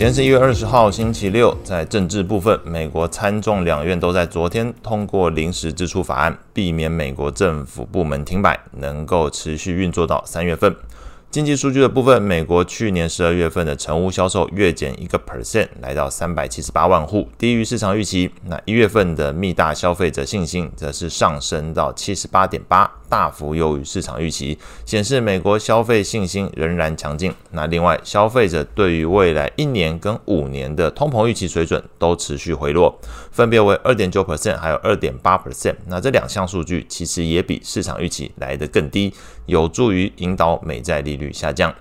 今天是一月二十号，星期六。在政治部分，美国参众两院都在昨天通过临时支出法案，避免美国政府部门停摆，能够持续运作到三月份。经济数据的部分，美国去年十二月份的成屋销售月减一个 percent，来到三百七十八万户，低于市场预期。那一月份的密大消费者信心则是上升到七十八点八，大幅优于市场预期，显示美国消费信心仍然强劲。那另外，消费者对于未来一年跟五年的通膨预期水准都持续回落，分别为二点九 percent，还有二点八 percent。那这两项数据其实也比市场预期来得更低，有助于引导美债利率下降。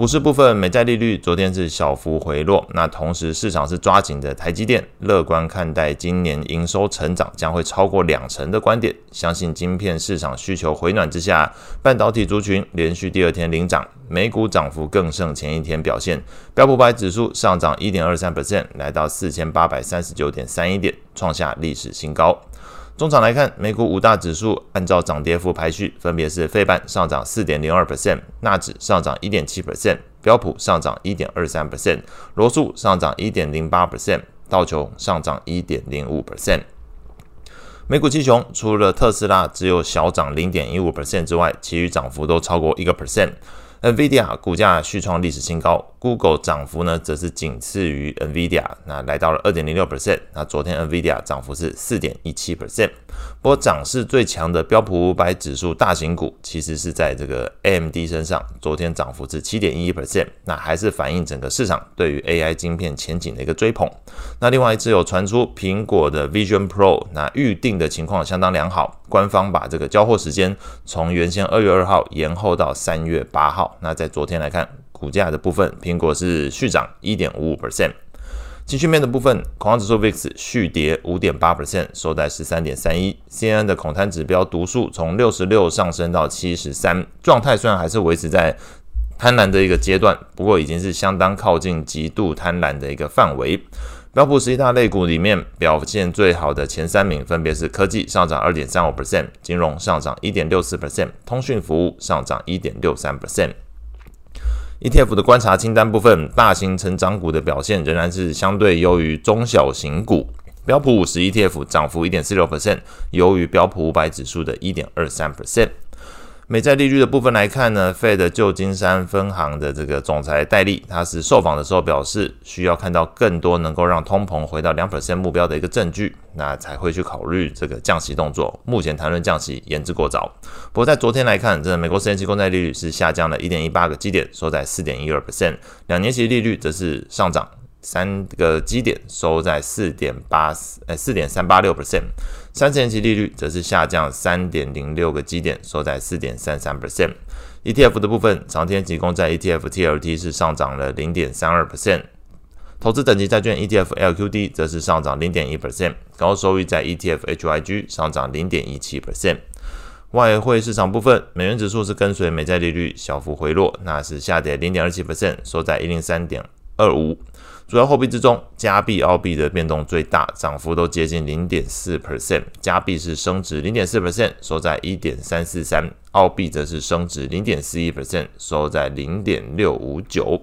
股市部分，美债利率昨天是小幅回落，那同时市场是抓紧的台积电，乐观看待今年营收成长将会超过两成的观点，相信晶片市场需求回暖之下，半导体族群连续第二天领涨，美股涨幅更胜前一天表现，标普百指数上涨一点二三 percent，来到四千八百三十九点三一点，创下历史新高。终场来看，美股五大指数按照涨跌幅排序，分别是费半上涨四点零二 percent，纳指上涨一点七 percent，标普上涨一点二三 percent，罗素上涨一点零八 percent，道琼上涨一点零五 percent。美股七雄除了特斯拉只有小涨零点一五 percent 之外，其余涨幅都超过一个 percent。NVIDIA 股价续创历史新高，Google 涨幅呢则是仅次于 NVIDIA，那来到了二点零六 percent。那昨天 NVIDIA 涨幅是四点一七 percent。不过涨势最强的标普五百指数大型股，其实是在这个 AMD 身上，昨天涨幅是七点一一 percent。那还是反映整个市场对于 AI 晶片前景的一个追捧。那另外一次有传出苹果的 Vision Pro，那预定的情况相当良好，官方把这个交货时间从原先二月二号延后到三月八号。那在昨天来看，股价的部分，苹果是续涨一点五五 percent。情绪面的部分，恐慌指数 VIX 续跌五点八 percent，收在十三点三一。CNN 的恐贪指标读数从六十六上升到七十三，状态虽然还是维持在贪婪的一个阶段，不过已经是相当靠近极度贪婪的一个范围。标普十一大类股里面表现最好的前三名分别是科技上涨二点三五 percent，金融上涨一点六四 percent，通讯服务上涨一点六三 percent。ETF 的观察清单部分，大型成长股的表现仍然是相对优于中小型股。标普五十 ETF 涨幅一点四六 percent，优于标普五百指数的一点二三 percent。美债利率的部分来看呢，Fed 旧金山分行的这个总裁戴利，他是受访的时候表示，需要看到更多能够让通膨回到两 percent 目标的一个证据，那才会去考虑这个降息动作。目前谈论降息言之过早。不过在昨天来看，这美国十年期公债利率是下降了一点一八个基点，收在四点一二 percent，两年期利率则是上涨。三个基点收在四点八四，呃，四点三八六 percent，三十年期利率则是下降三点零六个基点，收在四点三三 percent。ETF 的部分，长天期公债 ETF TLT 是上涨了零点三二 percent，投资等级债券 ETF LQD 则是上涨零点一 percent，高收益债 ETF HYG 上涨零点一七 percent。外汇市场部分，美元指数是跟随美债利率小幅回落，那是下跌零点二七 percent，收在一零三点二五。主要货币之中，加币、澳币的变动最大，涨幅都接近零点四 percent。加币是升值零点四 percent，收在一点三四三；澳币则是升值零点四一 percent，收在零点六五九。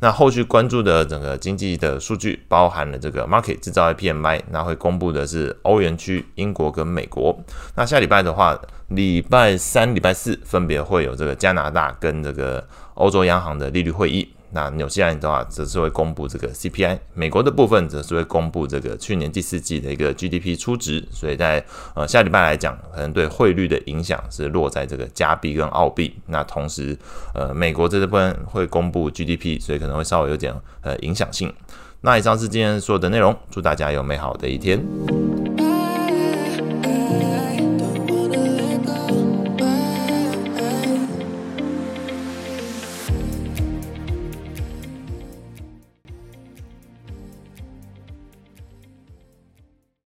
那后续关注的整个经济的数据，包含了这个 market 制造业 PMI，那会公布的是欧元区、英国跟美国。那下礼拜的话，礼拜三、礼拜四分别会有这个加拿大跟这个欧洲央行的利率会议。那纽西兰的话，则是会公布这个 CPI；美国的部分则是会公布这个去年第四季的一个 GDP 初值。所以在呃下礼拜来讲，可能对汇率的影响是落在这个加币跟澳币。那同时，呃，美国这部分会公布 GDP，所以可能会稍微有点呃影响性。那以上是今天所有的内容，祝大家有美好的一天。